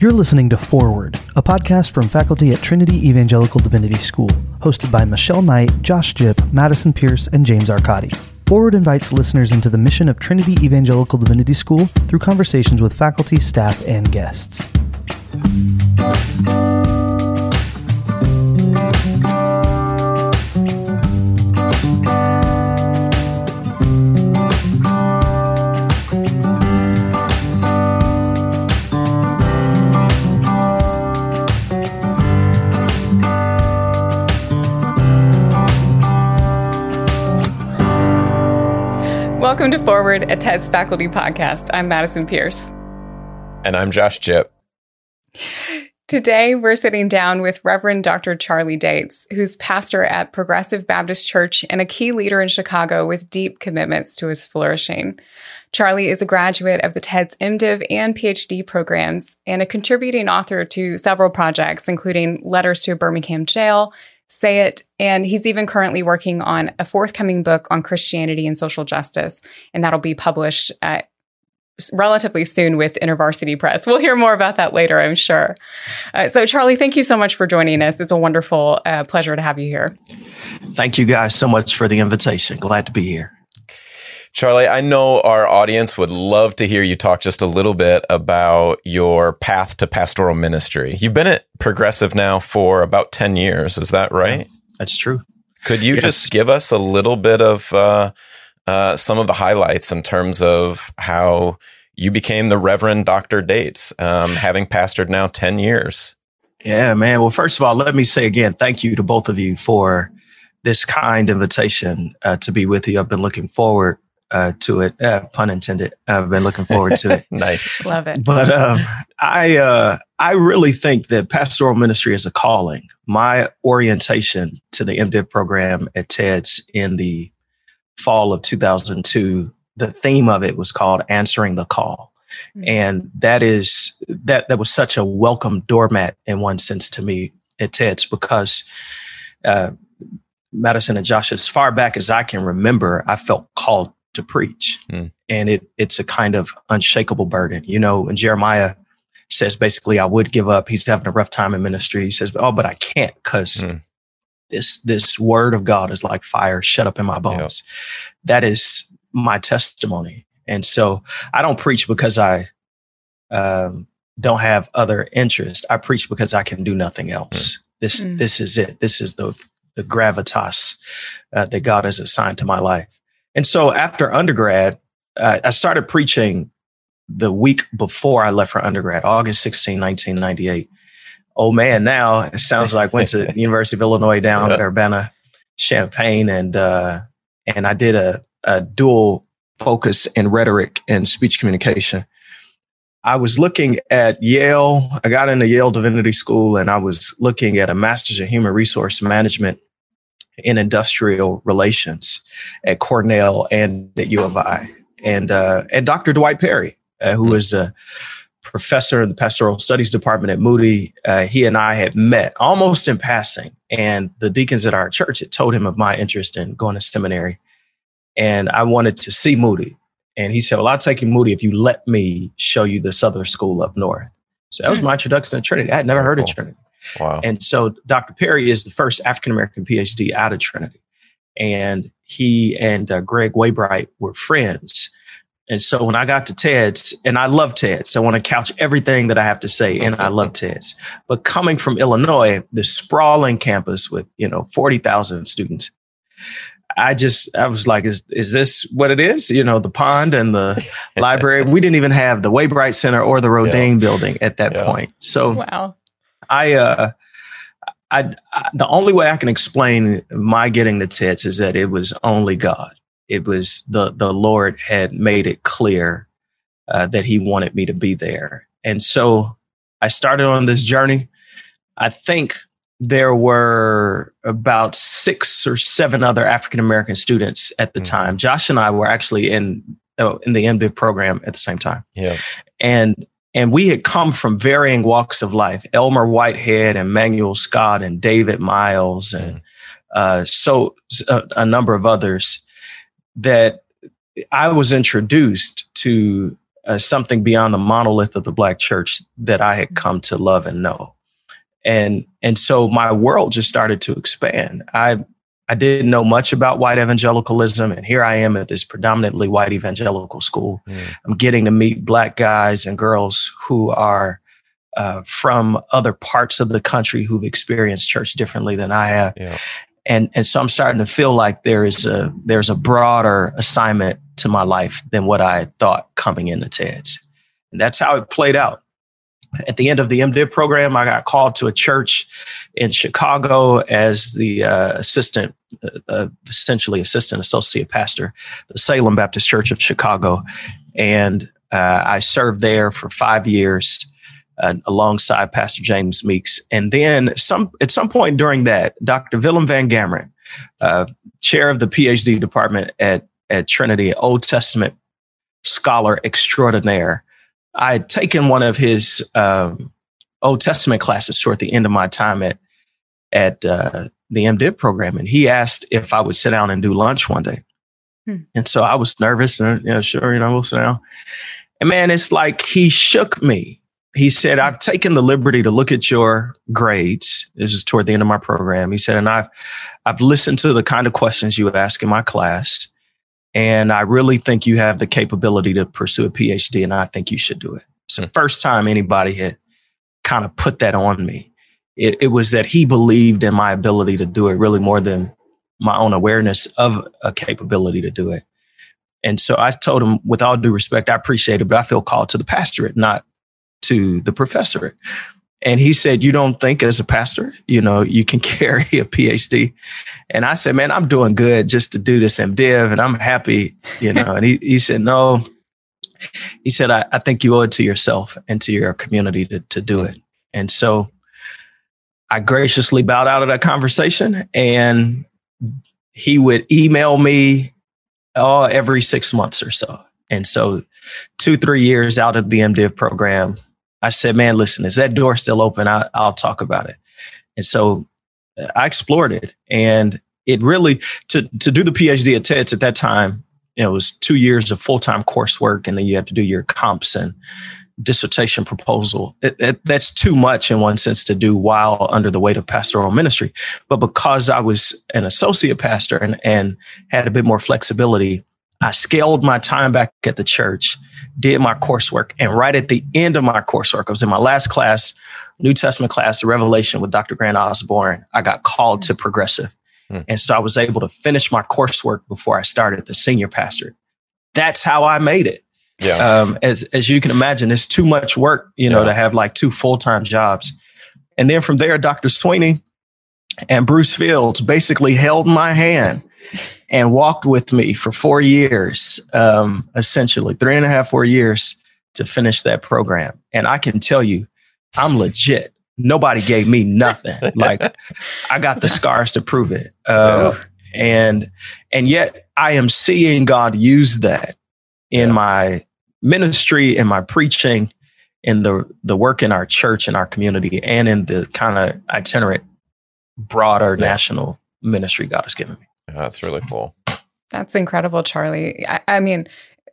You're listening to Forward, a podcast from faculty at Trinity Evangelical Divinity School, hosted by Michelle Knight, Josh Jipp, Madison Pierce, and James Arcadi. Forward invites listeners into the mission of Trinity Evangelical Divinity School through conversations with faculty, staff, and guests. Welcome to Forward, a TEDS faculty podcast. I'm Madison Pierce. And I'm Josh Jipp. Today, we're sitting down with Reverend Dr. Charlie Dates, who's pastor at Progressive Baptist Church and a key leader in Chicago with deep commitments to its flourishing. Charlie is a graduate of the TEDS MDiv and PhD programs and a contributing author to several projects, including Letters to a Birmingham Jail, say it. And he's even currently working on a forthcoming book on Christianity and social justice, and that'll be published relatively soon with InterVarsity Press. We'll hear more about that later, I'm sure. Uh, so, Charlie, thank you so much for joining us. It's a wonderful uh, pleasure to have you here. Thank you guys so much for the invitation. Glad to be here. Charlie, I know our audience would love to hear you talk just a little bit about your path to pastoral ministry. You've been at Progressive now for about 10 years. Is that right? That's true. Could you yes. just give us a little bit of uh, uh, some of the highlights in terms of how you became the Reverend Dr. Dates, um, having pastored now 10 years? Yeah, man. Well, first of all, let me say again, thank you to both of you for this kind invitation uh, to be with you. I've been looking forward uh, to it. Uh, pun intended. I've been looking forward to it. nice, love it. But um, I uh, I really think that pastoral ministry is a calling. My orientation to the MDiv program at TEDS in the fall of 2002, the theme of it was called "Answering the Call," mm-hmm. and that is that that was such a welcome doormat in one sense to me at TEDS because. Uh, Madison and Josh, as far back as I can remember, I felt called to preach. Mm. And it it's a kind of unshakable burden. You know, and Jeremiah says basically I would give up. He's having a rough time in ministry. He says, Oh, but I can't because mm. this this word of God is like fire shut up in my bones. Yep. That is my testimony. And so I don't preach because I um, don't have other interest. interests. I preach because I can do nothing else. Mm. This mm. this is it. This is the the gravitas uh, that God has assigned to my life. And so after undergrad, uh, I started preaching the week before I left for undergrad, August 16, 1998. Oh man, now it sounds like went to University of Illinois down yeah. at Urbana, Champaign, and uh, and I did a, a dual focus in rhetoric and speech communication. I was looking at Yale. I got into Yale Divinity School, and I was looking at a master's in human resource management in industrial relations at Cornell and at U of I. And, uh, and Dr. Dwight Perry, uh, who was a professor in the pastoral studies department at Moody, uh, he and I had met almost in passing. And the deacons at our church had told him of my interest in going to seminary. And I wanted to see Moody. And he said, Well, I'll take you Moody if you let me show you this other school up north. So that was hmm. my introduction to Trinity. I had never heard of Trinity. Wow. And so Dr. Perry is the first African American PhD out of Trinity. And he and uh, Greg Waybright were friends. And so when I got to TEDS, and I love TEDS, I want to couch everything that I have to say, and I love TEDS. But coming from Illinois, the sprawling campus with, you know, 40,000 students, I just, I was like, is, is this what it is? You know, the pond and the library. We didn't even have the Waybright Center or the Rodain yeah. building at that yeah. point. So wow. I, uh, I, I, the only way I can explain my getting the TEDS is that it was only God. It was the the Lord had made it clear uh, that He wanted me to be there, and so I started on this journey. I think there were about six or seven other African American students at the mm-hmm. time. Josh and I were actually in uh, in the MDiv program at the same time. Yeah, and and we had come from varying walks of life Elmer Whitehead and Manuel Scott and David Miles and mm. uh, so a, a, number of others that I was introduced to uh, something beyond the monolith of the black church that I had come to love and know. And and so my world just started to expand. I I didn't know much about white evangelicalism, and here I am at this predominantly white evangelical school. Mm. I'm getting to meet black guys and girls who are uh, from other parts of the country who've experienced church differently than I have. Yeah. And, and so I'm starting to feel like there is a there's a broader assignment to my life than what I thought coming into TEDS. And that's how it played out. At the end of the MDiv program, I got called to a church in Chicago as the uh, assistant, uh, uh, essentially assistant associate pastor, the Salem Baptist Church of Chicago. And uh, I served there for five years uh, alongside Pastor James Meeks. And then some at some point during that, Dr. Willem VanGemeren, uh, chair of the PhD department at, at Trinity, Old Testament scholar extraordinaire, I had taken one of his um, Old Testament classes toward the end of my time at at uh, the MDiv program, and he asked if I would sit down and do lunch one day. Hmm. And so I was nervous, and yeah, sure, you know, we'll sit down. And man, it's like he shook me he said, I've taken the liberty to look at your grades. This is toward the end of my program. He said, and I've, I've listened to the kind of questions you ask in my class. And I really think you have the capability to pursue a PhD, and I think you should do it. It's the hmm. first time anybody had kind of put that on me. It, it was that he believed in my ability to do it really more than my own awareness of a capability to do it. And so I told him, with all due respect, I appreciate it, but I feel called to the pastorate, not to the professor, And he said, You don't think as a pastor, you know, you can carry a PhD. And I said, Man, I'm doing good just to do this MDiv and I'm happy, you know. and he, he said, No. He said, I, I think you owe it to yourself and to your community to, to do it. And so I graciously bowed out of that conversation and he would email me oh, every six months or so. And so two, three years out of the MDiv program, I said, man, listen, is that door still open? I, I'll talk about it. And so I explored it and it really, to, to do the PhD at TEDS at that time, you know, it was two years of full-time coursework and then you had to do your comps and dissertation proposal. It, it, that's too much in one sense to do while under the weight of pastoral ministry. But because I was an associate pastor and, and had a bit more flexibility, I scaled my time back at the church did my coursework. And right at the end of my coursework, I was in my last class, New Testament class, the Revelation with Dr. Grant Osborne. I got called to Progressive. Hmm. And so I was able to finish my coursework before I started the senior pastor. That's how I made it. Yeah. Um, as, as you can imagine, it's too much work, you know, yeah. to have like two full time jobs. And then from there, Dr. Sweeney and Bruce Fields basically held my hand and walked with me for four years, um, essentially three and a half, four years to finish that program. And I can tell you, I'm legit. Nobody gave me nothing. like I got the scars to prove it. Uh, and and yet I am seeing God use that in yeah. my ministry, in my preaching, in the the work in our church, in our community, and in the kind of itinerant, broader yeah. national ministry God has given me. Yeah, that's really cool. That's incredible, Charlie. I, I mean,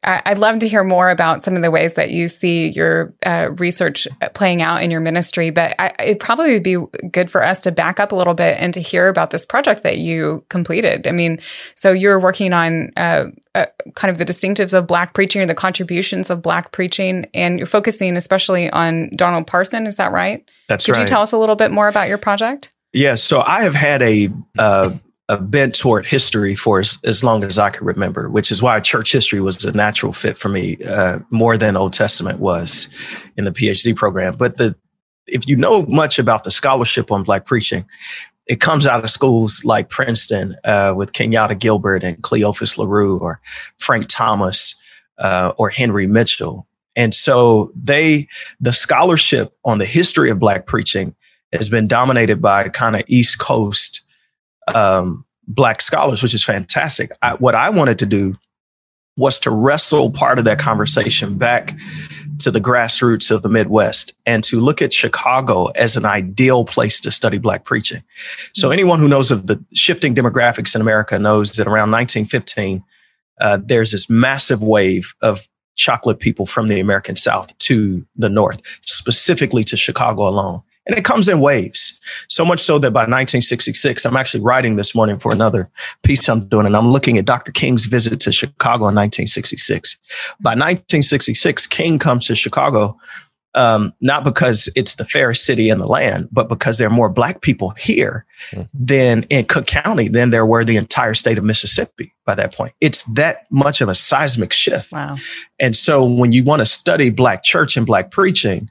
I'd love to hear more about some of the ways that you see your uh, research playing out in your ministry, but I, it probably would be good for us to back up a little bit and to hear about this project that you completed. I mean, so you're working on uh, uh, kind of the distinctives of Black preaching or the contributions of Black preaching, and you're focusing especially on Donald Parsons. Is that right? That's Could right. Could you tell us a little bit more about your project? Yes. Yeah, so I have had a uh, a bent toward history for as, as long as I can remember, which is why church history was a natural fit for me uh, more than Old Testament was in the PhD program. But the if you know much about the scholarship on Black preaching, it comes out of schools like Princeton uh, with Kenyatta Gilbert and Cleophus LaRue or Frank Thomas uh, or Henry Mitchell. And so they, the scholarship on the history of Black preaching has been dominated by kind of East Coast um, black scholars, which is fantastic. I, what I wanted to do was to wrestle part of that conversation back to the grassroots of the Midwest and to look at Chicago as an ideal place to study Black preaching. So, mm-hmm. anyone who knows of the shifting demographics in America knows that around 1915, uh, there's this massive wave of chocolate people from the American South to the North, specifically to Chicago alone. And it comes in waves. So much so that by 1966, I'm actually writing this morning for another piece I'm doing, and I'm looking at Dr. King's visit to Chicago in 1966. By 1966, King comes to Chicago um, not because it's the fairest city in the land, but because there are more black people here mm. than in Cook County than there were the entire state of Mississippi by that point. It's that much of a seismic shift. Wow. And so when you want to study black church and black preaching,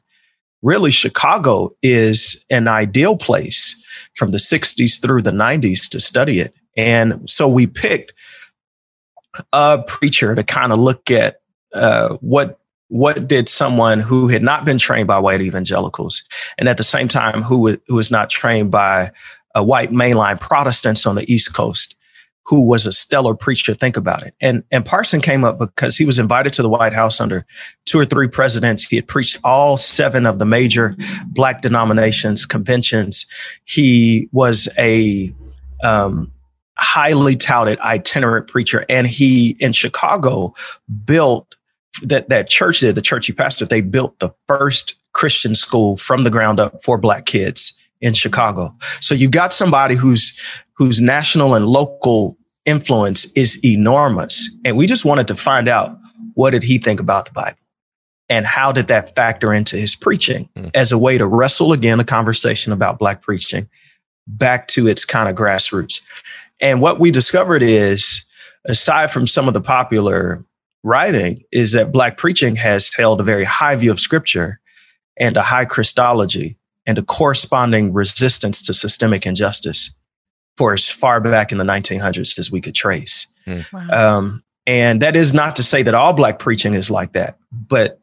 really Chicago is an ideal place from the 60s through the 90s to study it. And so we picked a preacher to kind of look at uh, what what did someone who had not been trained by white evangelicals and at the same time who, who was not trained by a white mainline Protestants on the East Coast, who was a stellar preacher, think about it. And, and Parsons came up because he was invited to the White House under two or three presidents. He had preached all seven of the major black denominations, conventions. He was a um, highly touted itinerant preacher. And he, in Chicago, built that that church did, the church he pastored, they built the first Christian school from the ground up for black kids in Chicago. So you got somebody whose whose national and local influence is enormous. And we just wanted to find out what did he think about the Bible? And how did that factor into his preaching mm. as a way to wrestle again a conversation about black preaching back to its kind of grassroots? And what we discovered is, aside from some of the popular writing is that Black preaching has held a very high view of scripture and a high Christology and a corresponding resistance to systemic injustice for as far back in the 1900s as we could trace. Mm. Wow. Um, and that is not to say that all Black preaching is like that, but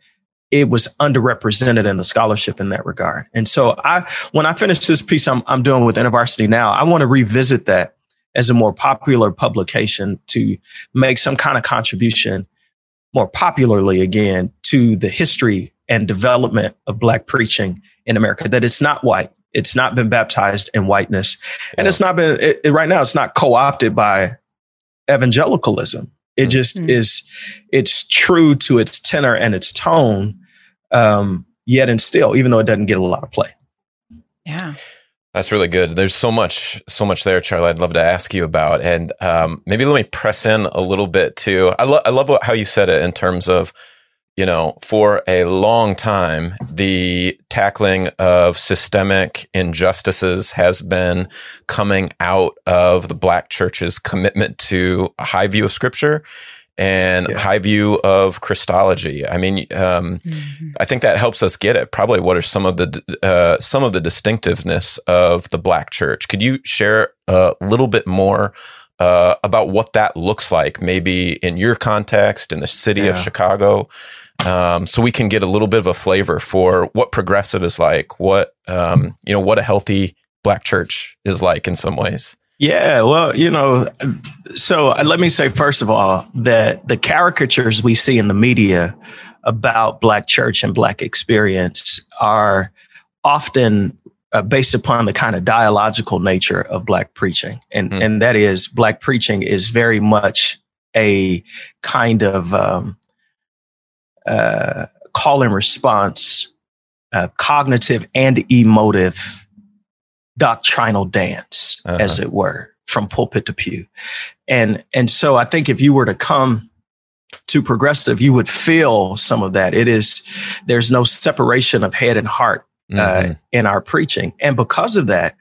it was underrepresented in the scholarship in that regard. And so I, when I finish this piece I'm, I'm doing with InterVarsity now, I want to revisit that as a more popular publication to make some kind of contribution more popularly again to the history and development of black preaching in America, that it's not white. It's not been baptized in whiteness. And it's not been, it, it, right now, it's not co opted by evangelicalism. It mm-hmm. just mm-hmm. is, it's true to its tenor and its tone, um, yet and still, even though it doesn't get a lot of play. Yeah. That's really good. There's so much, so much there, Charlie. I'd love to ask you about, and um, maybe let me press in a little bit too. I, lo- I love what, how you said it in terms of, you know, for a long time, the tackling of systemic injustices has been coming out of the Black church's commitment to a high view of Scripture and yeah. high view of Christology. I mean, um, mm-hmm. I think that helps us get it. Probably what are some of the uh, some of the distinctiveness of the Black Church? Could you share a little bit more uh, about what that looks like, maybe in your context in the city yeah. of Chicago? Um, so we can get a little bit of a flavor for what progressive is like, what um, you know, what a healthy black church is like in some ways. Yeah, well, you know, so let me say first of all that the caricatures we see in the media about Black church and Black experience are often uh, based upon the kind of dialogical nature of Black preaching, and mm. and that is Black preaching is very much a kind of um, uh, call and response, uh, cognitive and emotive doctrinal dance, uh-huh. as it were, from pulpit to pew. And and so I think if you were to come to progressive, you would feel some of that. It is there's no separation of head and heart uh, mm-hmm. in our preaching, and because of that,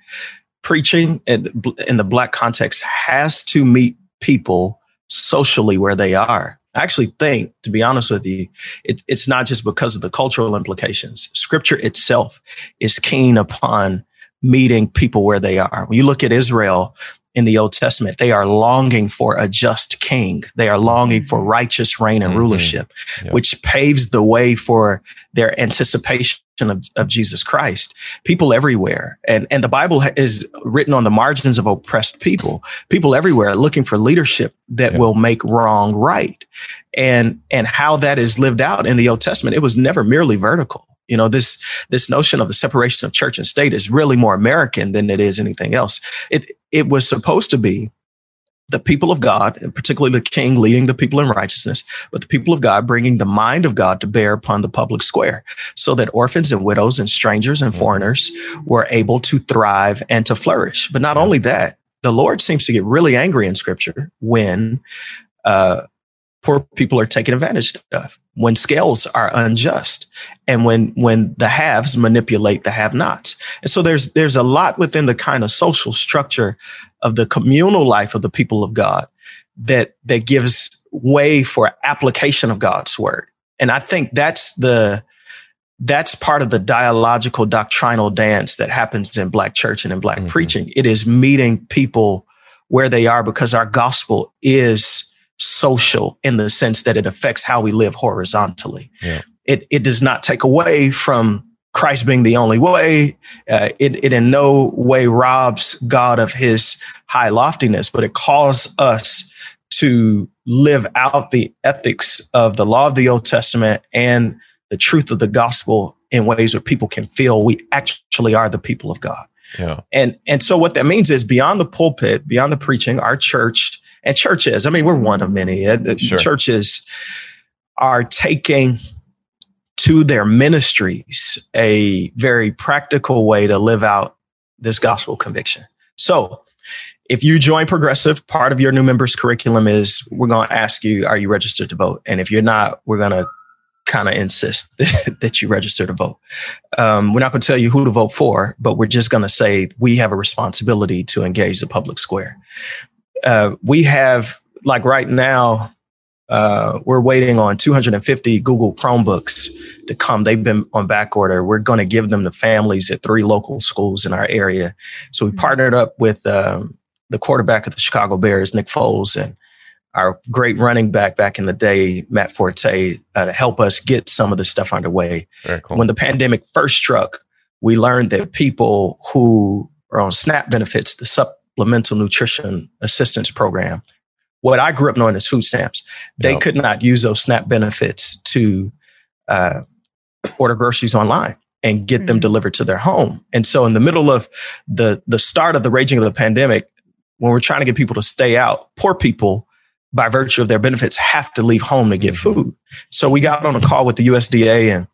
preaching in, in the black context has to meet people socially where they are. I actually think, to be honest with you, it, it's not just because of the cultural implications. Scripture itself is keen upon meeting people where they are. When you look at Israel in the Old Testament, they are longing for a just king. They are longing for righteous reign and mm-hmm. rulership, yep. which paves the way for their anticipation of, of Jesus Christ. People everywhere. And, and the Bible is written on the margins of oppressed people, people everywhere looking for leadership that yep. will make wrong right. And, and how that is lived out in the Old Testament, it was never merely vertical. You know, this this notion of the separation of church and state is really more American than it is anything else. It it was supposed to be the people of God, and particularly the king leading the people in righteousness, but the people of God bringing the mind of God to bear upon the public square so that orphans and widows and strangers and mm-hmm. foreigners were able to thrive and to flourish. But not only that, the Lord seems to get really angry in scripture when uh, poor people are taken advantage of, when scales are unjust, and when when the haves manipulate the have-nots. And so there's there's a lot within the kind of social structure of the communal life of the people of God that that gives way for application of God's word. And I think that's the that's part of the dialogical doctrinal dance that happens in black church and in black mm-hmm. preaching. It is meeting people where they are because our gospel is social in the sense that it affects how we live horizontally. Yeah. It, it does not take away from Christ being the only way. Uh, it, it in no way robs God of his high loftiness, but it calls us to live out the ethics of the law of the Old Testament and the truth of the gospel in ways where people can feel we actually are the people of God. Yeah. And and so what that means is beyond the pulpit, beyond the preaching, our church and churches, I mean, we're one of many. Sure. Churches are taking to their ministries a very practical way to live out this gospel conviction. So if you join Progressive, part of your new members curriculum is we're going to ask you, are you registered to vote? And if you're not, we're going to kind of insist that, that, you register to vote. Um, we're not going to tell you who to vote for, but we're just going to say we have a responsibility to engage the public square. Uh, we have, like right now, uh, we're waiting on 250 Google Chromebooks to come. They've been on back order. We're going to give them to families at three local schools in our area. So we mm-hmm. partnered up with um, the quarterback of the Chicago Bears, Nick Foles, and our great running back back in the day, Matt Forte, uh, to help us get some of this stuff underway. Cool. When the pandemic first struck, we learned that people who are on SNAP benefits, the Supplemental Nutrition Assistance Program, what I grew up knowing as food stamps, they yep. could not use those SNAP benefits to uh, order groceries online and get mm-hmm. them delivered to their home. And so, in the middle of the the start of the raging of the pandemic, when we're trying to get people to stay out, poor people by virtue of their benefits have to leave home to get mm-hmm. food. So we got on a call with the USDA and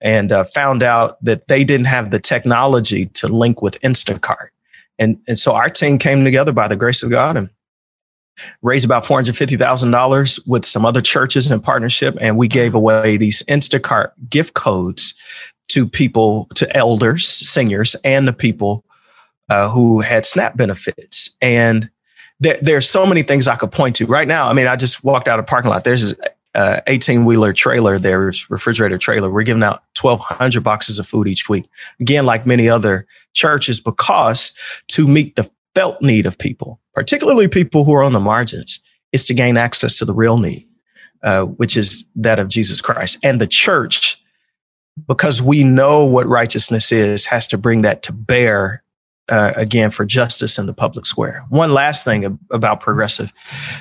and uh, found out that they didn't have the technology to link with Instacart. And and so our team came together by the grace of God and raised about four hundred fifty thousand dollars with some other churches in partnership, and we gave away these Instacart gift codes to people, to elders, seniors, and the people uh, who had SNAP benefits. And there, there's so many things I could point to right now. I mean, I just walked out of parking lot. There's a 18 wheeler trailer there's refrigerator trailer. We're giving out 1,200 boxes of food each week. Again, like many other churches, because to meet the felt need of people, particularly people who are on the margins, is to gain access to the real need, uh, which is that of Jesus Christ. And the church, because we know what righteousness is, has to bring that to bear uh, again for justice in the public square. One last thing about progressive,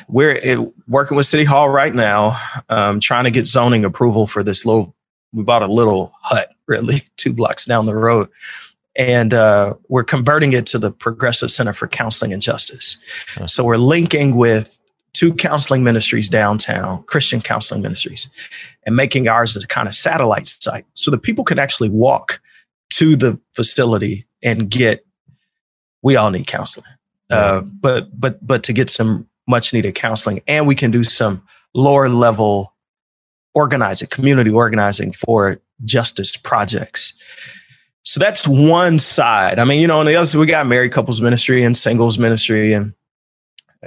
we're it, working with City Hall right now, um, trying to get zoning approval for this little. We bought a little hut, really, two blocks down the road, and uh, we're converting it to the Progressive Center for Counseling and Justice. So we're linking with two counseling ministries downtown, Christian counseling ministries, and making ours a kind of satellite site so that people can actually walk to the facility and get we all need counseling. Uh, but but but to get some much needed counseling, and we can do some lower level organizing, community organizing for justice projects. So that's one side. I mean, you know, on the other side, we got married couples ministry and singles ministry, and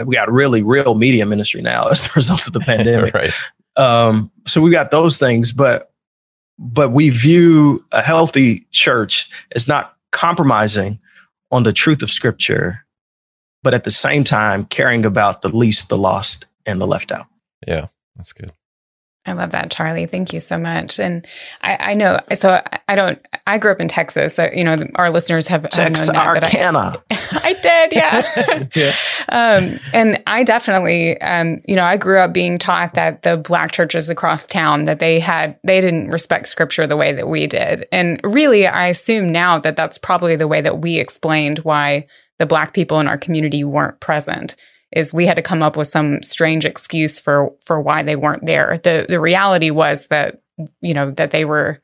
we got really real media ministry now as a result of the pandemic. right. Um, so we got those things, but but we view a healthy church as not compromising on the truth of scripture, but at the same time caring about the least, the lost, and the left out. Yeah, that's good. I love that, Charlie. Thank you so much. And I, I know, so I don't, I grew up in Texas. So, you know, our listeners have, Texarkana. I, I, did, yeah. yeah. Um, and I definitely, um, you know, I grew up being taught that the black churches across town, that they had, they didn't respect scripture the way that we did. And really, I assume now that that's probably the way that we explained why the black people in our community weren't present is we had to come up with some strange excuse for for why they weren't there. The the reality was that you know that they were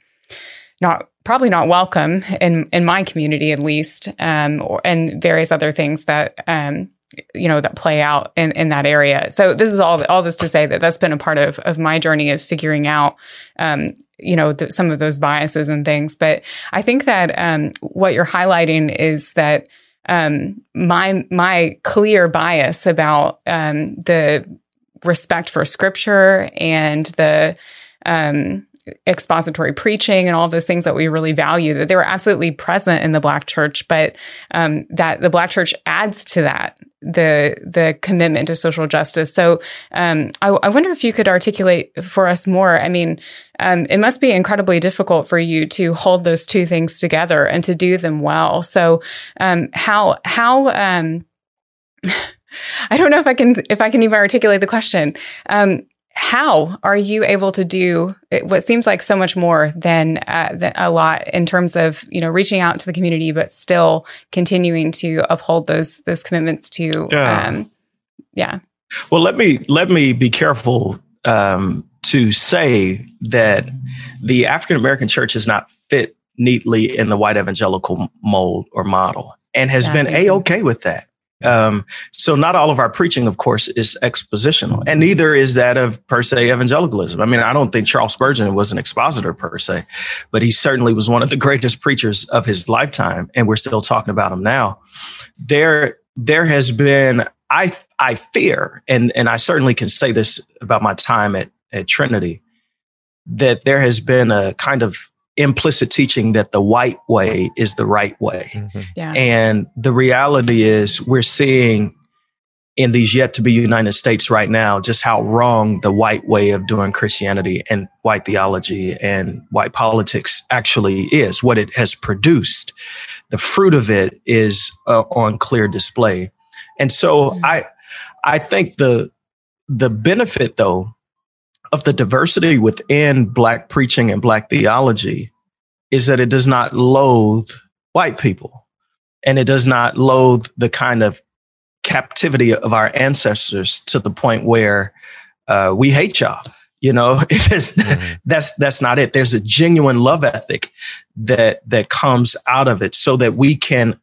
not probably not welcome in in my community at least, um, or, and various other things that um, you know that play out in, in that area. So this is all all this to say that that's been a part of of my journey is figuring out um, you know the, some of those biases and things. But I think that um, what you're highlighting is that um, my my clear bias about um, the respect for scripture and the um, expository preaching and all of those things that we really value that they were absolutely present in the black church but um, that the black church adds to that the the commitment to social justice. So um, I, I, wonder if you could articulate for us more. I mean um, it must be incredibly difficult for you to hold those two things together and to do them well. So um, how how um, I don't know if I can if I can even articulate the question. Um, how are you able to do what seems like so much more than, uh, than, a lot in terms of you know reaching out to the community, but still continuing to uphold those those commitments to yeah. Um, yeah. Well, let me let me be careful um, to say that the African American church is not fit neatly in the white evangelical mold or model, and has yeah, been a okay with that. Um, so not all of our preaching, of course, is expositional, and neither is that of per se evangelicalism. I mean, I don't think Charles Spurgeon was an expositor per se, but he certainly was one of the greatest preachers of his lifetime, and we're still talking about him now. There, there has been, I, I fear, and and I certainly can say this about my time at at Trinity, that there has been a kind of implicit teaching that the white way is the right way. Mm-hmm. Yeah. And the reality is, we're seeing in these yet to be United States right now just how wrong the white way of doing Christianity and white theology and white politics actually is, what it has produced. The fruit of it is uh, on clear display. And so mm-hmm. I I think the the benefit though of the diversity within Black preaching and Black theology is that it does not loathe white people and it does not loathe the kind of captivity of our ancestors to the point where uh, we hate y'all. You know, if it's, mm-hmm. that's that's not it. There's a genuine love ethic that that comes out of it, so that we can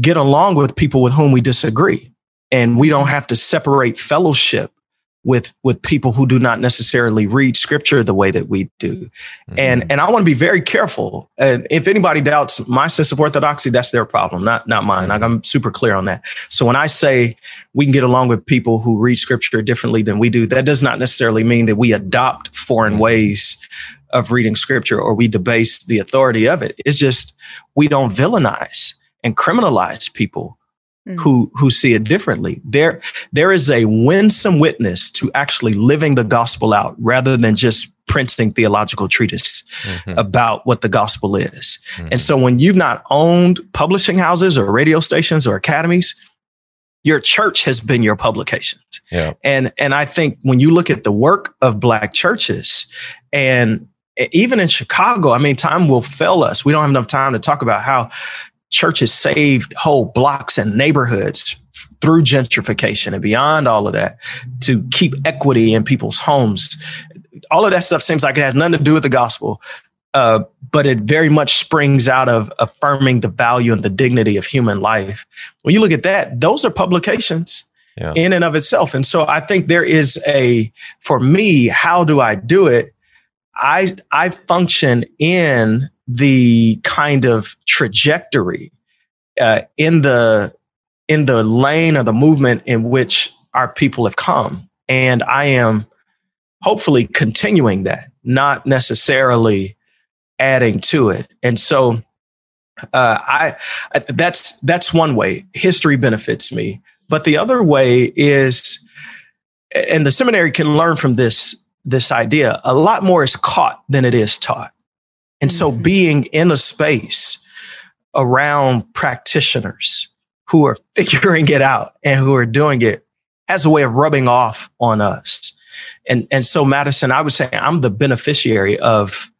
get along with people with whom we disagree, and we don't have to separate fellowship with with people who do not necessarily read scripture the way that we do. Mm-hmm. and and i want to be very careful. And if anybody doubts my sense of orthodoxy that's their problem not not mine. Like i'm super clear on that. So when i say we can get along with people who read scripture differently than we do that does not necessarily mean that we adopt foreign mm-hmm. ways of reading scripture or we debase the authority of it. It's just we don't villainize and criminalize people mm. who who see it differently. There there is a winsome witness to actually living the gospel out rather than just printing theological treatise mm-hmm. about what the gospel is. Mm-hmm. And so when you've not owned publishing houses or radio stations or academies, your church has been your publications. Yeah. And and I think when you look at the work of black churches and even in Chicago, I mean, time will fail us. We don't have enough time to talk about how churches saved whole blocks and neighborhoods through gentrification and beyond all of that to keep equity in people's homes. All of that stuff seems like it has nothing to do with the gospel, uh, but it very much springs out of affirming the value and the dignity of human life. When you look at that, those are publications yeah. in and of itself. And so I think there is a, for me, how do I do it? I I function in the kind of trajectory uh, in the in the lane of the movement in which our people have come, and I am hopefully continuing that, not necessarily adding to it. And so, uh, I, I that's that's one way history benefits me, but the other way is, and the seminary can learn from this this idea. A lot more is caught than it is taught. And so mm-hmm. being in a space around practitioners who are figuring it out and who are doing it as a way of rubbing off on us. And, and so Madison, I would say I'm the beneficiary of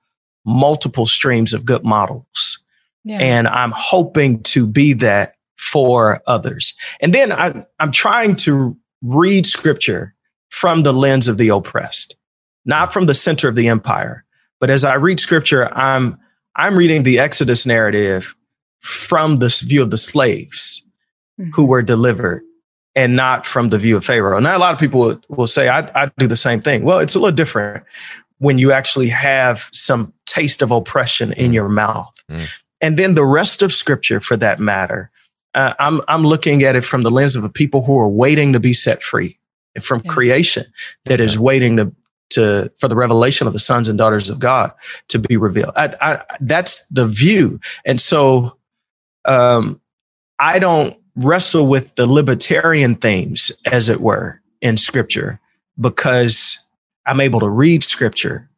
multiple streams of good models. Yeah. And I'm hoping to be that for others. And then I, I'm trying to read scripture from the lens of the oppressed, not from the center of the empire. But as I read scripture, I'm I'm reading the Exodus narrative from this view of the slaves mm-hmm. who were delivered and not from the view of Pharaoh. Now, a lot of people will, will say, I, I do the same thing. Well, it's a little different when you actually have some taste of oppression in mm. your mouth. Mm. And then the rest of scripture, for that matter, uh, I'm, I'm looking at it from the lens of the people who are waiting to be set free from yeah. creation that is waiting to, to, for the revelation of the sons and daughters of God to be revealed. I, I, that's the view. And so, um, I don't wrestle with the libertarian themes, as it were, in scripture because I'm able to read scripture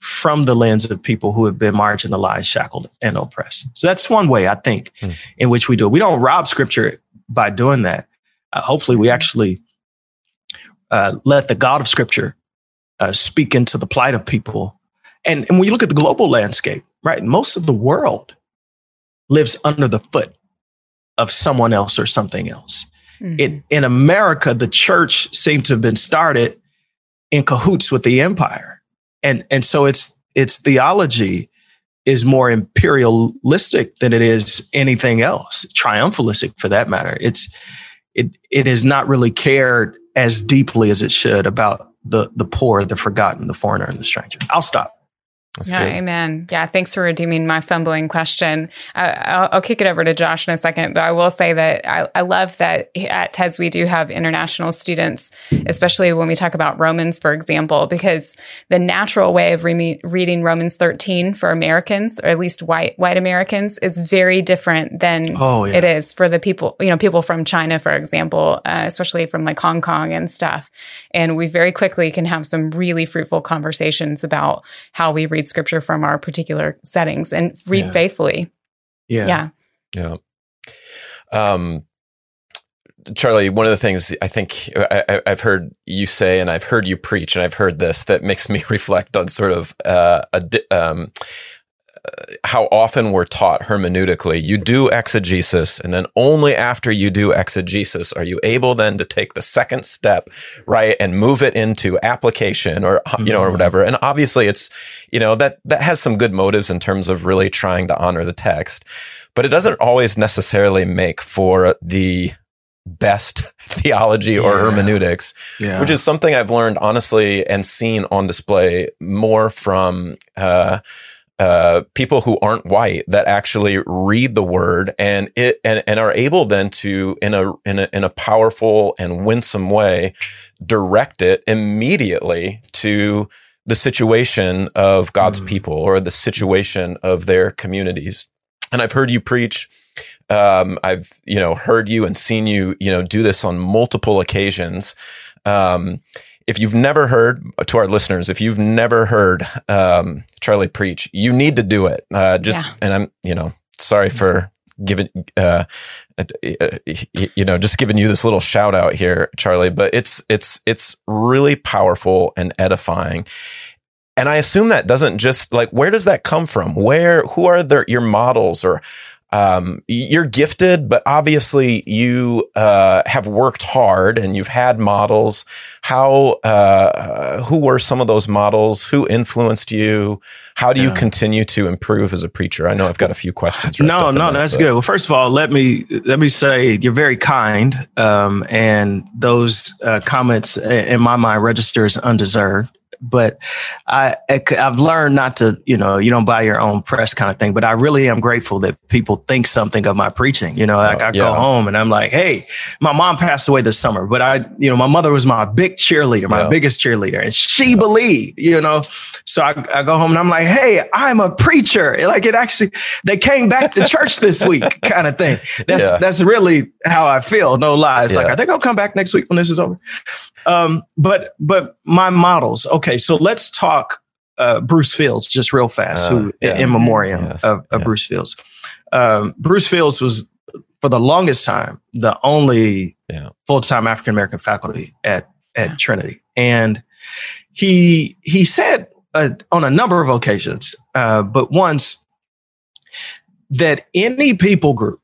from the lens of people who have been marginalized, shackled, and oppressed. So that's one way I think hmm. in which we do it. We don't rob scripture by doing that. Uh, hopefully, we actually uh, let the God of scripture uh, speak into the plight of people. And, and when you look at the global landscape, right, most of the world lives under the foot of someone else or something else. Mm-hmm. It, in America, the church seemed to have been started in cahoots with the empire and and so it's its theology is more imperialistic than it is anything else, triumphalistic for that matter. It's it it has not really cared as deeply as it should about the the poor, the forgotten, the foreigner, and the stranger. I'll stop. That's yeah, good. amen. Yeah, thanks for redeeming my fumbling question. Uh, I'll, I'll, kick it over to Josh in a second, but I will say that I, I, love that at TEDS we do have international students, especially when we talk about Romans, for example, because the natural way of re- reading Romans 13 for Americans, or at least white white Americans, is very different than oh, yeah. it is for the people, you know, people from China, for example, uh, especially from like Hong Kong and stuff. And we very quickly can have some really fruitful conversations about how we read read scripture from our particular settings and read yeah. faithfully. Yeah. Yeah. Yeah. Um, Charlie, one of the things I think I, have heard you say, and I've heard you preach, and I've heard this that makes me reflect on sort of uh, a, um, how often we're taught hermeneutically. You do exegesis, and then only after you do exegesis are you able then to take the second step, right, and move it into application or you know or mm-hmm. whatever. And obviously, it's you know that that has some good motives in terms of really trying to honor the text, but it doesn't always necessarily make for the best theology or yeah. hermeneutics, yeah. which is something I've learned honestly and seen on display more from. Uh, uh, people who aren't white that actually read the word and it and, and are able then to in a, in a in a powerful and winsome way direct it immediately to the situation of God's mm. people or the situation of their communities. And I've heard you preach. Um, I've you know heard you and seen you you know do this on multiple occasions. Um, if you've never heard to our listeners, if you've never heard um, Charlie preach, you need to do it. Uh, just yeah. and I'm you know sorry for giving uh, uh, you know just giving you this little shout out here, Charlie, but it's it's it's really powerful and edifying. And I assume that doesn't just like where does that come from? Where who are the, your models or um, you're gifted, but obviously you uh, have worked hard and you've had models. How, uh, who were some of those models? Who influenced you? How do you continue to improve as a preacher? I know I've got a few questions. No, no, that's but. good. Well, first of all, let me let me say you're very kind, um, and those uh, comments in my mind register as undeserved but I, I've learned not to, you know, you don't buy your own press kind of thing. But I really am grateful that people think something of my preaching. You know, oh, I, I yeah. go home and I'm like, hey, my mom passed away this summer, but I, you know, my mother was my big cheerleader, my yeah. biggest cheerleader, and she yeah. believed, you know. So I, I go home and I'm like, hey, I'm a preacher. Like it actually, they came back to church this week, kind of thing. That's that's really how I feel. No lies. Like I think I'll come back next week when this is over. Um, but but my models, okay so let's talk uh, Bruce Fields just real fast, uh, who yeah. in memoriam yes. of, of yes. Bruce Fields. Um, Bruce Fields was for the longest time the only yeah. full time African American faculty at at. Trinity, and he he said uh, on a number of occasions, uh, but once that any people group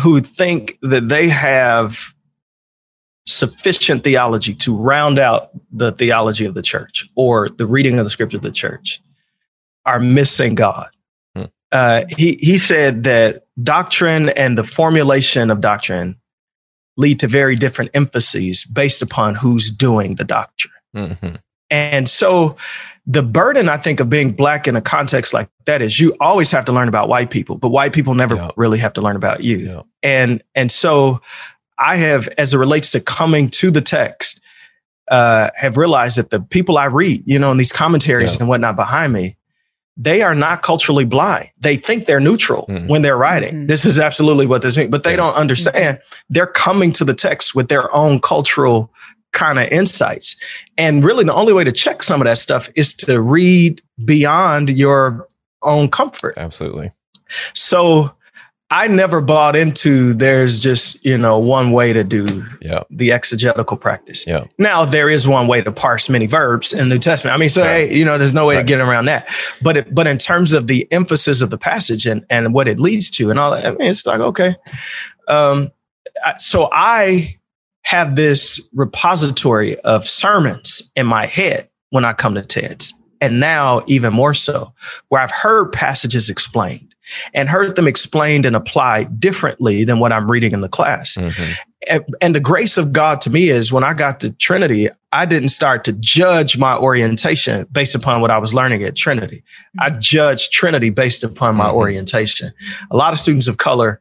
who think that they have sufficient theology to round out the theology of the church or the reading of the scripture of the church are missing God. Hmm. Uh, he he said that doctrine and the formulation of doctrine lead to very different emphases based upon who's doing the doctrine. Mm-hmm. And so the burden, I think, of being black in a context like that is you always have to learn about white people, but white people never yeah. really have to learn about you. Yeah. And and so I have, as it relates to coming to the text, uh, have realized that the people I read, you know, in these commentaries yeah. and whatnot behind me, they are not culturally blind. They think they're neutral mm-hmm. when they're writing. Mm-hmm. This is absolutely what this means, but they yeah. don't understand. Mm-hmm. They're coming to the text with their own cultural kind of insights. And really, the only way to check some of that stuff is to read beyond your own comfort. Absolutely. So, I never bought into there's just, you know, one way to do yeah. the exegetical practice. Yeah. Now there is one way to parse many verbs in the New Testament. I mean, so right. hey, you know, there's no way right. to get around that. But it, but in terms of the emphasis of the passage and, and what it leads to and all that, I mean, it's like, okay. Um, so I have this repository of sermons in my head when I come to TEDS. And now even more so, where I've heard passages explained and heard them explained and applied differently than what I'm reading in the class. Mm-hmm. And, and the grace of God to me is when I got to Trinity, I didn't start to judge my orientation based upon what I was learning at Trinity. Mm-hmm. I judged Trinity based upon my mm-hmm. orientation. A lot of students of color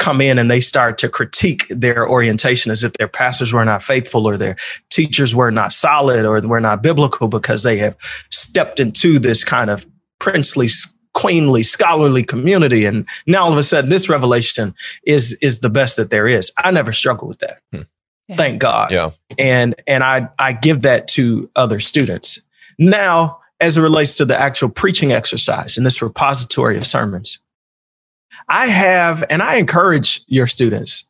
come in and they start to critique their orientation as if their pastors were not faithful or their teachers were not solid or were not biblical because they have stepped into this kind of princely queenly, scholarly community. And now all of a sudden, this revelation is is the best that there is. I never struggle with that. Hmm. Yeah. Thank God. Yeah. And and I I give that to other students. Now, as it relates to the actual preaching exercise in this repository of sermons, I have, and I encourage your students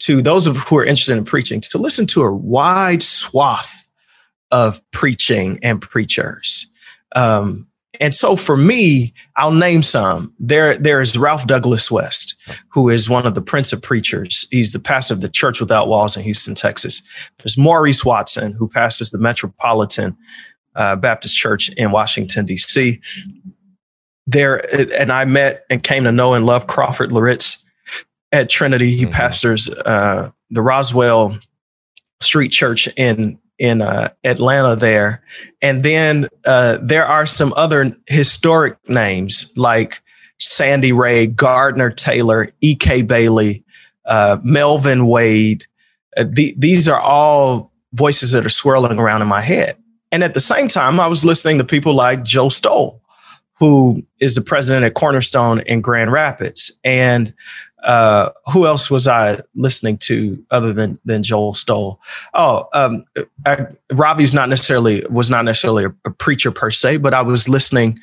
to those of who are interested in preaching to listen to a wide swath of preaching and preachers. Um, and so for me, I'll name some. There, there is Ralph Douglas West, who is one of the Prince of Preachers. He's the pastor of the Church Without Walls in Houston, Texas. There's Maurice Watson, who pastors the Metropolitan uh, Baptist Church in Washington, D.C. There, and I met and came to know and love Crawford Loritts at Trinity. He mm-hmm. pastors uh, the Roswell Street Church in in uh, Atlanta there. And then uh, there are some other historic names like Sandy Ray, Gardner Taylor, E.K. Bailey, uh, Melvin Wade. Uh, the, these are all voices that are swirling around in my head. And at the same time, I was listening to people like Joe Stowell, who is the president at Cornerstone in Grand Rapids. And uh, who else was I listening to other than than Joel Stowell? Oh, um, I, Ravi's not necessarily was not necessarily a, a, preacher per se, but I was listening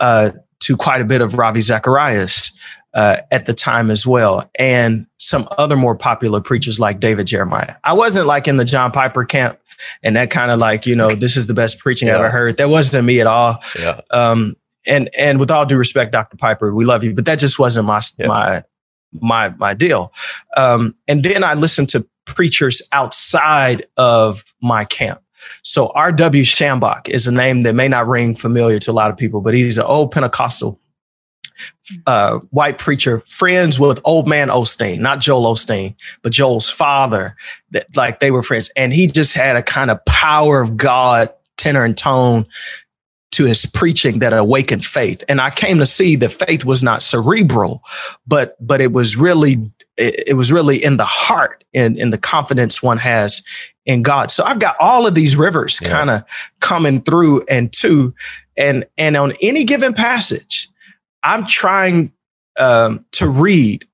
uh, to quite a bit of Ravi Zacharias uh, at the time as well, and some other more popular preachers like David Jeremiah. I wasn't like in the John Piper camp. And that kind of like, you know, this is the best preaching yeah. I ever heard. That wasn't me at all. Yeah. Um, and and with all due respect, Dr. Piper, we love you, but that just wasn't my yeah. my my my deal. Um, and then I listened to preachers outside of my camp. So R.W. Schambach is a name that may not ring familiar to a lot of people, but he's an old Pentecostal uh, white preacher, friends with old man Osteen, not Joel Osteen, but Joel's father. That like they were friends, and he just had a kind of power of God tenor and tone to his preaching that awakened faith. And I came to see that faith was not cerebral, but but it was really it, it was really in the heart and in the confidence one has in God. So I've got all of these rivers yeah. kind of coming through and to and and on any given passage, I'm trying um, to read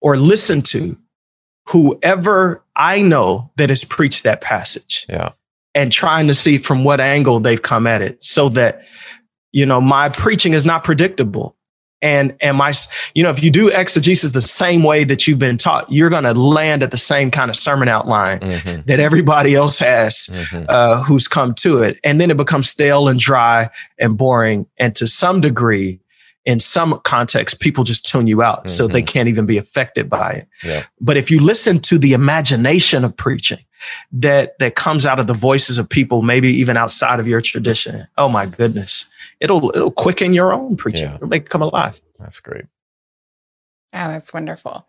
or listen to whoever I know that has preached that passage. Yeah and trying to see from what angle they've come at it so that you know my preaching is not predictable and and my you know if you do exegesis the same way that you've been taught you're going to land at the same kind of sermon outline mm-hmm. that everybody else has mm-hmm. uh, who's come to it and then it becomes stale and dry and boring and to some degree in some contexts, people just tune you out. Mm-hmm. So they mm-hmm. can't even be affected by it. Yeah. But if you listen to the imagination of preaching that, that comes out of the voices of people, maybe even outside of your tradition, oh my goodness, it'll, it'll quicken your own preaching. Yeah. It'll make it come alive. That's great. Oh, that's wonderful.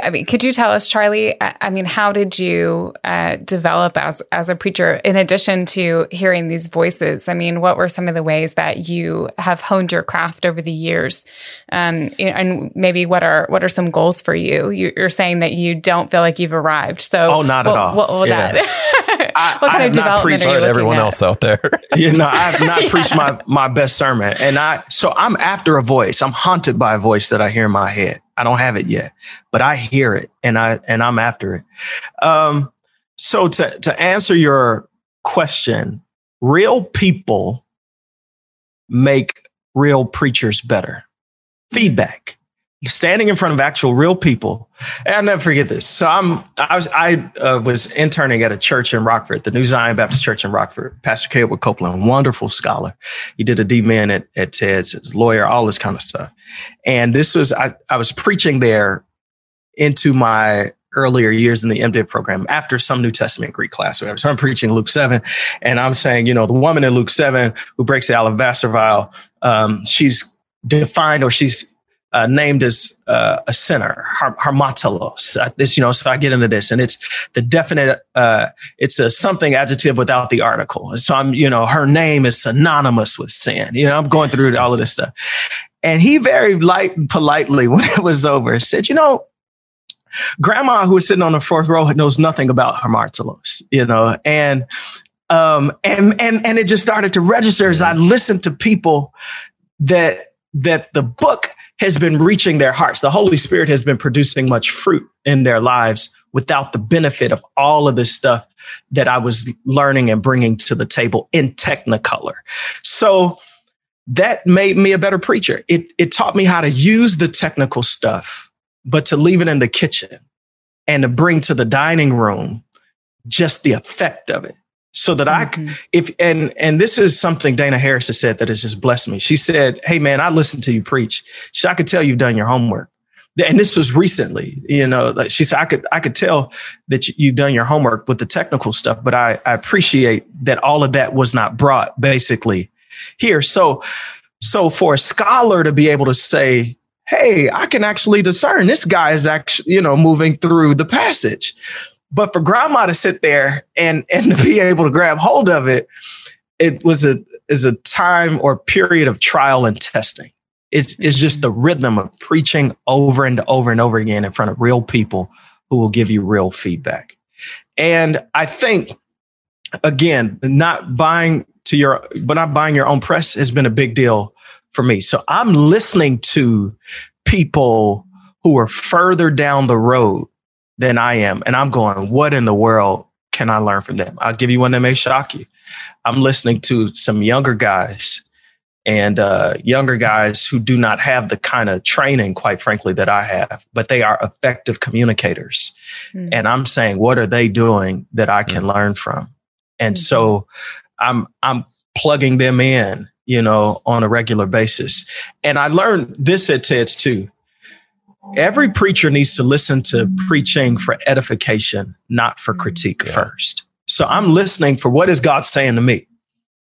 I mean, could you tell us, Charlie? I mean, how did you uh, develop as as a preacher? In addition to hearing these voices, I mean, what were some of the ways that you have honed your craft over the years? Um, and maybe what are what are some goals for you? You're saying that you don't feel like you've arrived. So, oh, not what, at all. What, what yeah. that? I, what kind I of development are you everyone at? else out there? you know, I have not preached my my best sermon, and I so I'm after a voice. I'm haunted by a voice that I hear in my head I don't have it yet, but I hear it and I and I'm after it. Um, so to to answer your question, real people make real preachers better. Feedback standing in front of actual real people. And I'll never forget this. So I'm I was I uh, was interning at a church in Rockford, the New Zion Baptist Church in Rockford. Pastor Caleb Copeland, wonderful scholar. He did a D-Min at, at TEDS, his lawyer, all this kind of stuff. And this was I, I was preaching there into my earlier years in the MDiv program after some New Testament Greek class, whatever. So I'm preaching Luke 7, and I'm saying, you know, the woman in Luke 7 who breaks the alabaster vial, um, she's defined or she's uh, named as uh, a sinner, hamartolos. Uh, this, you know, so I get into this, and it's the definite. Uh, it's a something adjective without the article. So I'm, you know, her name is synonymous with sin. You know, I'm going through all of this stuff, and he very light, politely, when it was over, said, "You know, Grandma, who was sitting on the fourth row, knows nothing about hamartolos. You know, and." Um, and and and it just started to register as I listened to people that that the book has been reaching their hearts. The Holy Spirit has been producing much fruit in their lives without the benefit of all of this stuff that I was learning and bringing to the table in Technicolor. So that made me a better preacher. It, it taught me how to use the technical stuff, but to leave it in the kitchen and to bring to the dining room just the effect of it so that mm-hmm. I if and and this is something Dana Harris has said that has just blessed me. She said, "Hey man, I listened to you preach. She, I could tell you've done your homework." And this was recently, you know. Like she said, I could I could tell that you've done your homework with the technical stuff, but I, I appreciate that all of that was not brought basically here. So so for a scholar to be able to say, "Hey, I can actually discern this guy is actually you know moving through the passage." But for grandma to sit there and and to be able to grab hold of it, it was a is a time or period of trial and testing. It's it's just the rhythm of preaching over and over and over again in front of real people who will give you real feedback. And I think again, not buying to your but not buying your own press has been a big deal for me. So I'm listening to people who are further down the road than I am. And I'm going, what in the world can I learn from them? I'll give you one that may shock you. I'm listening to some younger guys and uh, younger guys who do not have the kind of training, quite frankly, that I have, but they are effective communicators. Mm-hmm. And I'm saying, what are they doing that I can mm-hmm. learn from? And mm-hmm. so I'm I'm plugging them in, you know, on a regular basis. And I learned this at TEDS too every preacher needs to listen to preaching for edification, not for critique yeah. first. So I'm listening for what is God saying to me.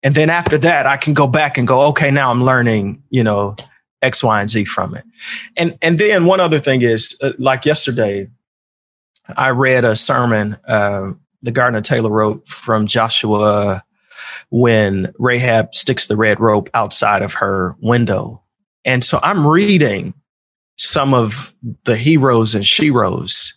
And then after that, I can go back and go, okay, now I'm learning, you know, X, Y, and Z from it. And and then one other thing is, uh, like yesterday, I read a sermon uh, the Gardner Taylor wrote from Joshua when Rahab sticks the red rope outside of her window. And so I'm reading some of the heroes and sheroes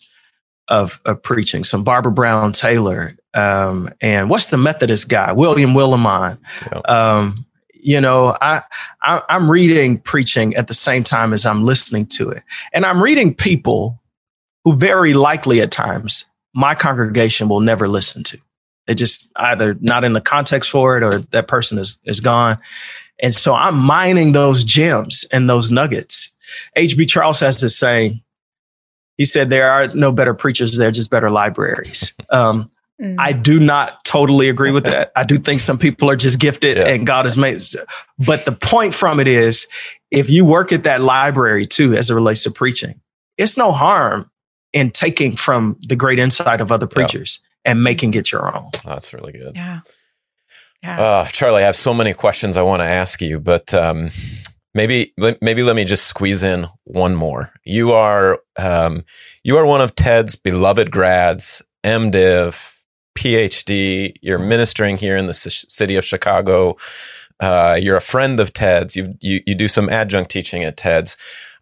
of, of preaching, some Barbara Brown Taylor, um, and what's the Methodist guy, William Willimon. Yeah. Um, you know, I, I I'm reading preaching at the same time as I'm listening to it, and I'm reading people who very likely at times my congregation will never listen to. They just either not in the context for it or that person is is gone. And so I'm mining those gems and those nuggets H.B. Charles has to say, he said, there are no better preachers, there are just better libraries. Um, mm. I do not totally agree with that. I do think some people are just gifted yeah. and God has made. But the point from it is, if you work at that library too, as it relates to preaching, it's no harm in taking from the great insight of other preachers yeah. and making it your own. That's really good. Yeah. Yeah. Uh, Charlie, I have so many questions I want to ask you, but um, maybe maybe let me just squeeze in one more. You are um, you are one of TEDS' beloved grads, MDiv, PhD. You're ministering here in the city of Chicago. Uh, you're a friend of TEDS. You, you you do some adjunct teaching at TEDS.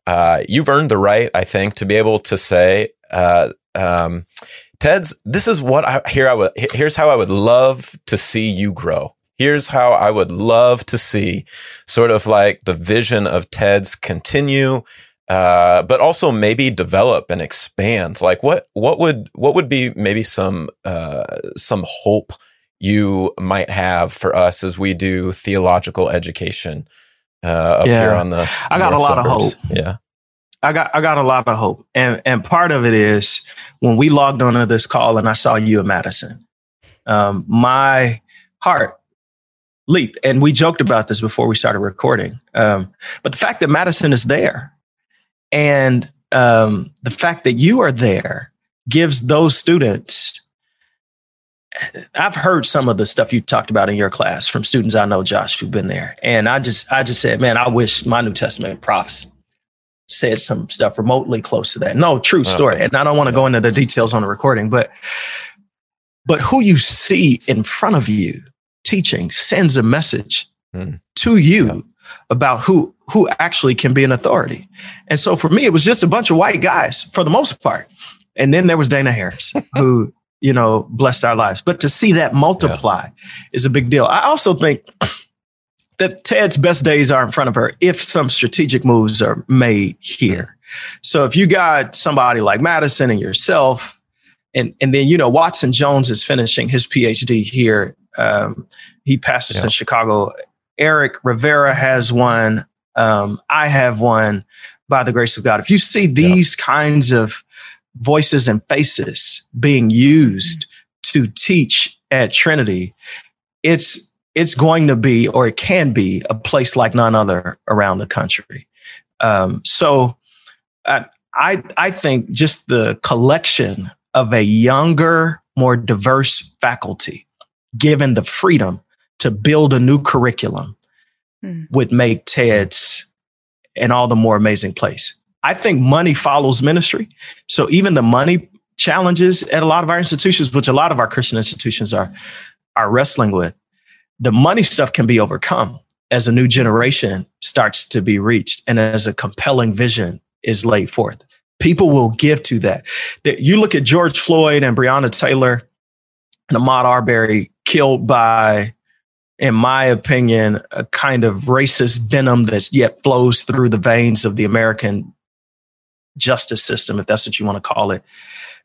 Uh, you've earned the right, I think, to be able to say, uh, um, TEDS. This is what I here I would. Here's how I would love to see you grow. Here's how I would love to see, sort of like the vision of TEDS continue, uh, but also maybe develop and expand. Like what what would what would be maybe some uh, some hope you might have for us as we do theological education uh, up yeah. here on the. I got a lot suburbs. of hope. Yeah. I got I got a lot of hope, and and part of it is when we logged onto this call and I saw you in Madison, um, my heart leaped, and we joked about this before we started recording. Um, but the fact that Madison is there, and um, the fact that you are there, gives those students I've heard some of the stuff you talked about in your class from students I know, Josh, who've been there. And I just I just said, man, I wish my New Testament profs said some stuff remotely close to that. No, true story. and I don't want to go into the details on the recording, but but who you see in front of you teaching sends a message mm. to you yeah. about who who actually can be an authority. And so for me, it was just a bunch of white guys for the most part. And then there was Dana Harris, who you know, blessed our lives. But to see that multiply yeah. is a big deal. I also think that TEDS' best days are in front of her if some strategic moves are made here. So if you got somebody like Madison and yourself, and and then you know Watson Jones is finishing his PhD here. Um, he passes yeah. in Chicago. Eric Rivera has one. Um, I have one. By the grace of God, if you see these yeah. kinds of voices and faces being used to teach at Trinity, it's it's going to be or it can be a place like none other around the country. Um, so I, I I think just the collection of a younger, more diverse faculty, given the freedom to build a new curriculum, hmm. would make TEDS an all the more amazing place. I think money follows ministry. So even the money challenges at a lot of our institutions, which a lot of our Christian institutions are, are wrestling with, the money stuff can be overcome as a new generation starts to be reached and as a compelling vision is laid forth. People will give to that. You look at George Floyd and Breonna Taylor and Ahmaud Arbery killed by, in my opinion, a kind of racist venom that yet flows through the veins of the American justice system, if that's what you want to call it,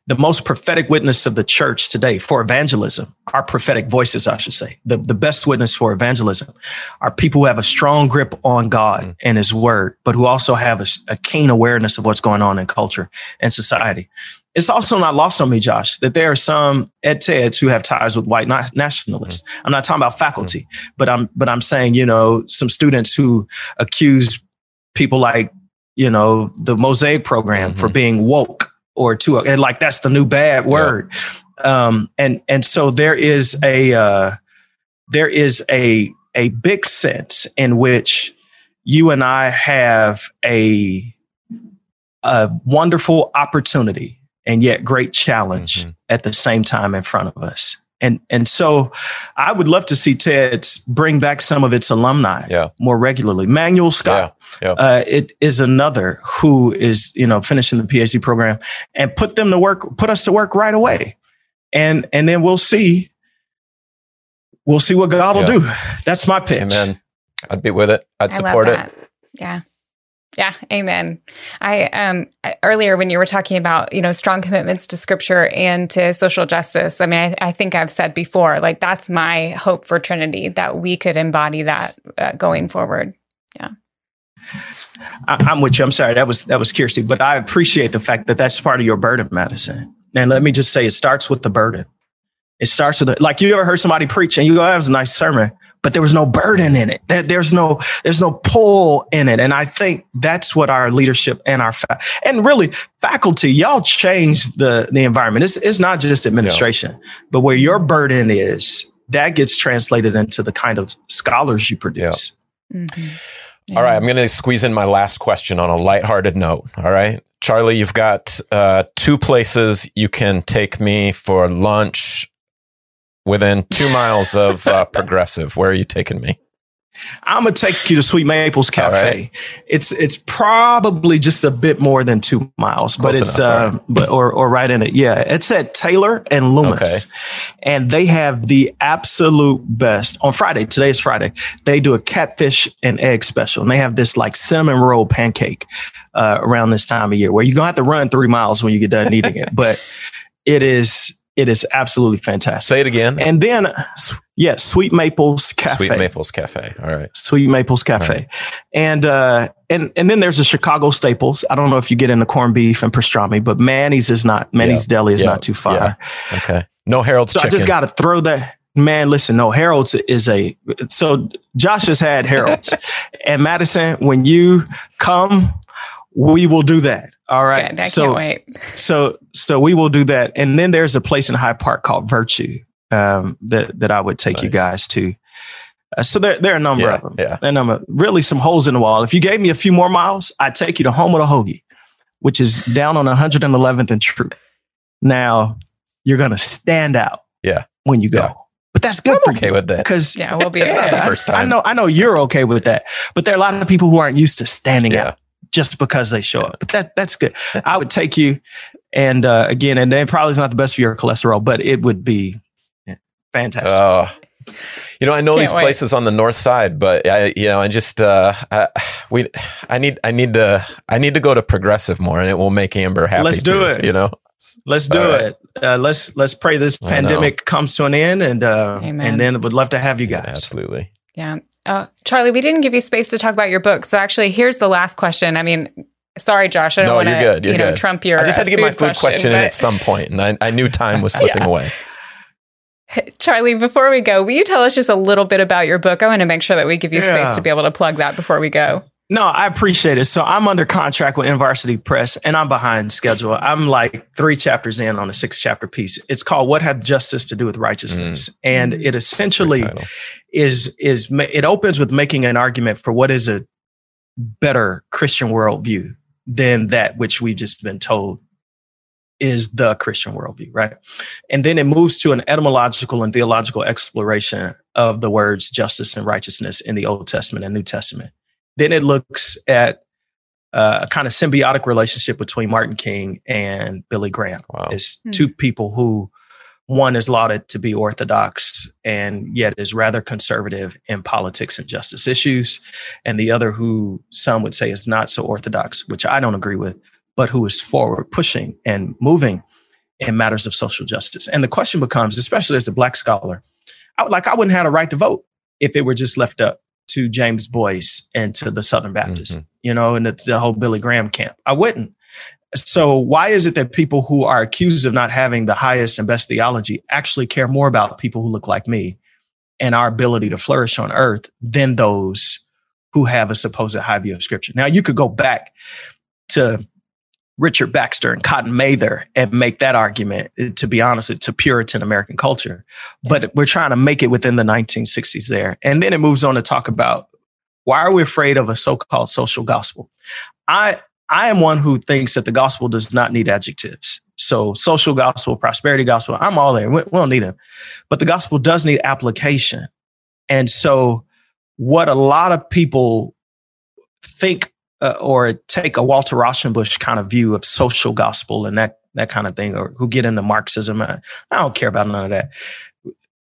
the most prophetic witness of the church today for evangelism, our prophetic voices, I should say, the, the best witness for evangelism are people who have a strong grip on God mm. and his word, but who also have a, a, keen awareness of what's going on in culture and society. It's also not lost on me, Josh, that there are some ed TEDS who have ties with white nationalists. Mm. I'm not talking about faculty, mm. but I'm, but I'm saying, you know, some students who accuse people like you know, the Mosaic program mm-hmm. for being woke or too, and like that's the new bad word. Yeah. Um, and and so there is a uh, there is a a big sense in which you and I have a a wonderful opportunity and yet great challenge mm-hmm. at the same time in front of us. And and so I would love to see TEDS bring back some of its alumni yeah. more regularly. Manuel Scott yeah. Yeah. Uh, it is another who is you know finishing the PhD program and put them to work, put us to work right away, and and then we'll see. We'll see what God will do. That's my pitch. Amen. I'd be with it. I'd support it. Yeah. Yeah, amen. I um earlier when you were talking about, you know, strong commitments to scripture and to social justice. I mean, I, I think I've said before, like that's my hope for Trinity that we could embody that uh, going forward. Yeah. I, am with you. I'm sorry. That was that was Kirsty, but I appreciate the fact that that's part of your burden, Madison. And let me just say, it starts with the burden. It starts with the, like you ever heard somebody preach and you go, "That was a nice sermon." But there was no burden in it. There, there's no there's no pull in it, and I think that's what our leadership and our fa- and really faculty y'all change the the environment. It's it's not just administration, yeah. but where your burden is, that gets translated into the kind of scholars you produce. Yeah. Mm-hmm. Yeah. All right, I'm going to squeeze in my last question on a lighthearted note. All right, Charlie, you've got uh, two places you can take me for lunch within two miles of uh, Progressive. Where are you taking me? I'm gonna take you to Sweet Maples Cafe. Right. It's it's probably just a bit more than two miles, Close but it's enough, uh, right? but or or right in it. Yeah, it's at Taylor and Loomis, okay. and they have the absolute best on Friday. Today is Friday. They do a catfish and egg special, and they have this like cinnamon roll pancake uh, around this time of year where you're gonna have to run three miles when you get done eating it, but it is it is absolutely fantastic. Say it again. And then, yeah, Sweet Maples Cafe. Sweet Maples Cafe. All right. Sweet Maples Cafe. Right. And uh, and and then there's the Chicago staples. I don't know if you get into corned beef and pastrami, but Manny's is not. Manny's yep. Deli is not too far. Yeah. Okay. No Harold's. So chicken. I just got to throw that. Man, listen, no, Harold's is a so Josh has had Harold's. and Madison, when you come, we will do that. All right. Good. I so, can't wait. so, so we will do that. And then there's a place in Hyde Park called Virtue um, that that I would take nice. you guys to. Uh, so there, there are a number yeah, of them. Yeah. And I'm really some holes in the wall. If you gave me a few more miles, I'd take you to Home of the Hoagie, which is down on 111th and Throop. Now you're gonna stand out. Yeah. When you go. Yeah. But that's good. I'm okay with that because yeah, we'll be it's not the first time. I know, I know you're okay with that, but there are a lot of people who aren't used to standing yeah. out just because they show up. But that that's good. I would take you, and uh, again, and it probably is not the best for your cholesterol, but it would be fantastic. Uh, you know, I know Can't these wait. places on the north side, but I, you know, I just uh, I, we, I need, I need to, I need to go to progressive more, and it will make Amber happy. Let's do too, it. You know, let's do right. it. Uh, let's let's pray this pandemic comes to an end, and uh, and then would love to have you guys. Absolutely. Yeah. Uh, Charlie, we didn't give you space to talk about your book. So actually, here's the last question. I mean, sorry, Josh, I don't no, want to you know good. trump your. I just had to get my food question, question in at some point, and I, I knew time was slipping yeah. away. Charlie, before we go, will you tell us just a little bit about your book? I want to make sure that we give you yeah. space to be able to plug that before we go. No, I appreciate it. So I'm under contract with InterVarsity Press and I'm behind schedule. I'm like three chapters in on a six chapter piece. It's called What Had Justice to Do with Righteousness? Mm. And mm. it essentially is, is, it opens with making an argument for what is a better Christian worldview than that which we've just been told is the Christian worldview, right? And then it moves to an etymological and theological exploration of the words justice and righteousness in the Old Testament and New Testament then it looks at uh, a kind of symbiotic relationship between Martin King and Billy Graham. Wow. It's hmm. two people who one is lauded to be orthodox and yet is rather conservative in politics and justice issues, and the other who some would say is not so orthodox, which I don't agree with, but who is forward pushing and moving in matters of social justice. And the question becomes, especially as a black scholar, I would like I wouldn't have a right to vote if it were just left up to James Boyce and to the Southern Baptists, mm-hmm. you know, and the, the whole Billy Graham camp. I wouldn't. So why is it that people who are accused of not having the highest and best theology actually care more about people who look like me and our ability to flourish on earth than those who have a supposed high view of scripture? Now you could go back to Richard Baxter and Cotton Mather and make that argument, eh, to be honest, to Puritan American culture. But we're trying to make it within the 1960s there. And then it moves on to talk about why are we afraid of a so-called social gospel? I I am one who thinks that the gospel does not need adjectives. So social gospel, prosperity gospel, I'm all there. We, we don't need them. But the gospel does need application. And so what a lot of people think uh, or take a Walter Rauschenbusch kind of view of social gospel and that that kind of thing, or who get into Marxism. I, I don't care about none of that.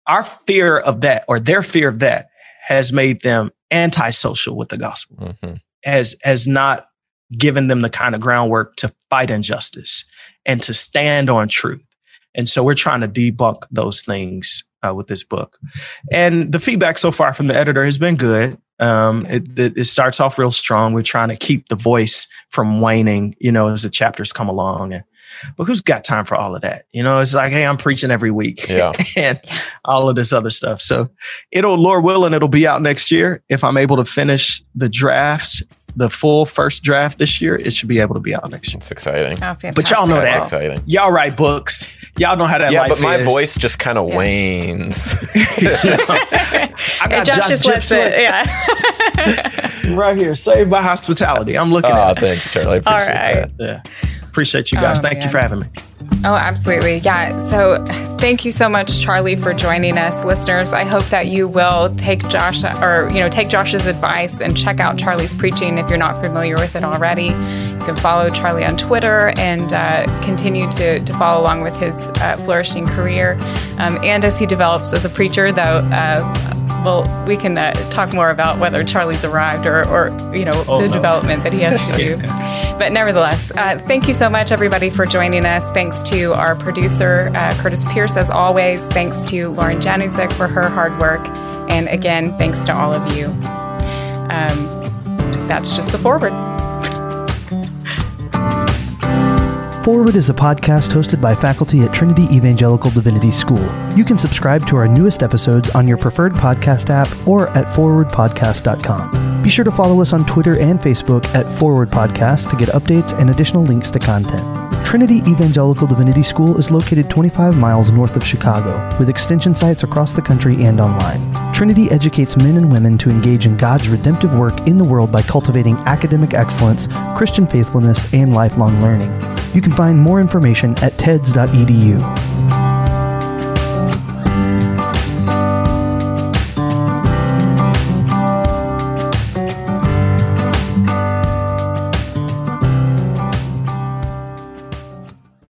Our fear of that, or their fear of that, has made them antisocial with the gospel. Mm-hmm. Has has not given them the kind of groundwork to fight injustice and to stand on truth. And so we're trying to debunk those things uh, with this book. And the feedback so far from the editor has been good. Um, it, it, it, starts off real strong. We're trying to keep the voice from waning, you know, as the chapters come along. And But who's got time for all of that? You know, it's like, hey, I'm preaching every week Yeah. and all of this other stuff. So it'll, Lord willing, it'll be out next year. If I'm able to finish the draft, the full first draft this year, it should be able to be out next year. It's exciting. Oh, fantastic. But y'all know That's that. exciting. Y'all write books. Y'all know how that Yeah, life but my is. voice just kind of Yeah. wanes. I got Josh Josh just lets it. Yeah. right here. Saved by hospitality. I'm looking oh, at it. thanks, Charlie. I appreciate right. that. Yeah. Appreciate you guys. Oh, Thank you for having me. Oh, absolutely. Yeah. So thank you so much, Charlie, for joining us. Listeners, I hope that you will take Josh or, you know, take Josh's advice and check out Charlie's preaching if you're not familiar with it already. You can follow Charlie on Twitter and uh, continue to, to follow along with his uh, flourishing career. Um, and as he develops as a preacher, though, uh, well, we can uh, talk more about whether Charlie's arrived or, or you know, Oh, the no. development that he has to do. But nevertheless, uh, thank you so much, everybody, for joining us. Thanks to our producer, uh, Curtis Pierce, as always. Thanks to Lauren Janusik for her hard work. And again, thanks to all of you. Um, that's just the forward. Forward is a podcast hosted by faculty at Trinity Evangelical Divinity School. You can subscribe to our newest episodes on your preferred podcast app or at forwardpodcast.com. Be sure to follow us on Twitter and Facebook at Forward Podcast to get updates and additional links to content. Trinity Evangelical Divinity School is located 25 miles north of Chicago, with extension sites across the country and online. Trinity educates men and women to engage in God's redemptive work in the world by cultivating academic excellence, Christian faithfulness, and lifelong learning. You can find more information at teds.edu.